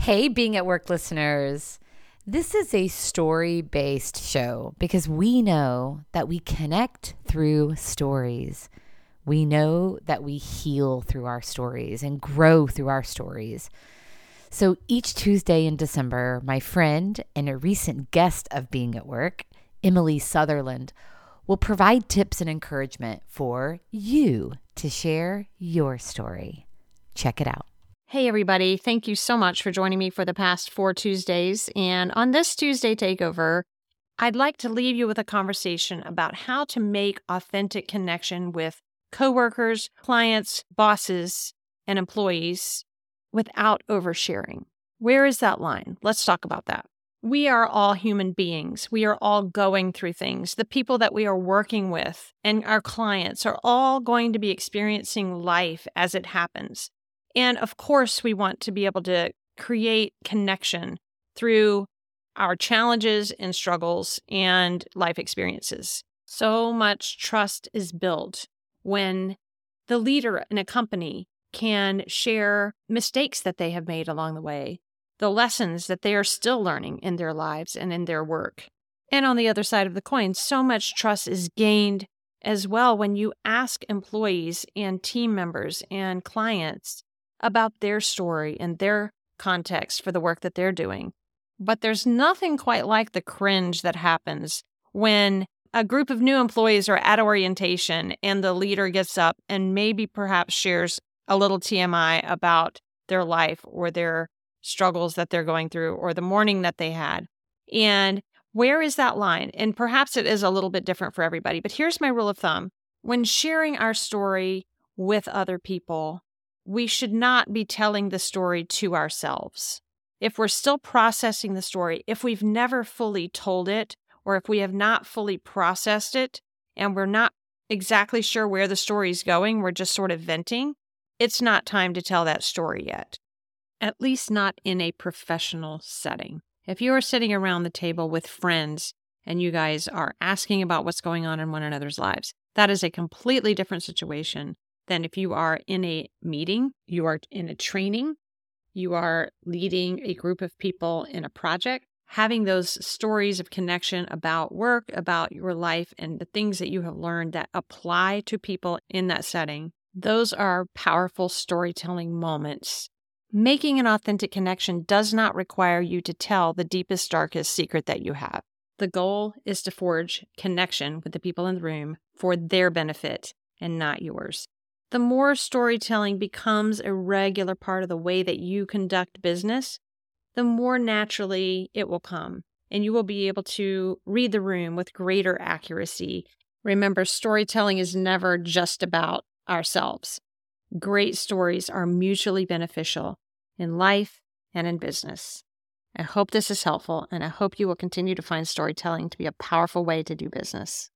Hey, being at work listeners. This is a story based show because we know that we connect through stories. We know that we heal through our stories and grow through our stories. So each Tuesday in December, my friend and a recent guest of Being at Work, Emily Sutherland, will provide tips and encouragement for you to share your story. Check it out. Hey, everybody. Thank you so much for joining me for the past four Tuesdays. And on this Tuesday takeover, I'd like to leave you with a conversation about how to make authentic connection with coworkers, clients, bosses, and employees without oversharing. Where is that line? Let's talk about that we are all human beings. We are all going through things. The people that we are working with and our clients are all going to be experiencing life as it happens. And of course, we want to be able to create connection through our challenges and struggles and life experiences. So much trust is built when the leader in a company can share mistakes that they have made along the way the lessons that they are still learning in their lives and in their work. And on the other side of the coin, so much trust is gained as well when you ask employees and team members and clients about their story and their context for the work that they're doing. But there's nothing quite like the cringe that happens when a group of new employees are at orientation and the leader gets up and maybe perhaps shares a little TMI about their life or their struggles that they're going through or the morning that they had. And where is that line? And perhaps it is a little bit different for everybody, but here's my rule of thumb when sharing our story with other people, we should not be telling the story to ourselves. If we're still processing the story, if we've never fully told it, or if we have not fully processed it and we're not exactly sure where the story is going, we're just sort of venting, it's not time to tell that story yet at least not in a professional setting. If you are sitting around the table with friends and you guys are asking about what's going on in one another's lives, that is a completely different situation than if you are in a meeting, you are in a training, you are leading a group of people in a project. Having those stories of connection about work, about your life, and the things that you have learned that apply to people in that setting, those are powerful storytelling moments Making an authentic connection does not require you to tell the deepest, darkest secret that you have. The goal is to forge connection with the people in the room for their benefit and not yours. The more storytelling becomes a regular part of the way that you conduct business, the more naturally it will come, and you will be able to read the room with greater accuracy. Remember, storytelling is never just about ourselves. Great stories are mutually beneficial in life and in business. I hope this is helpful, and I hope you will continue to find storytelling to be a powerful way to do business.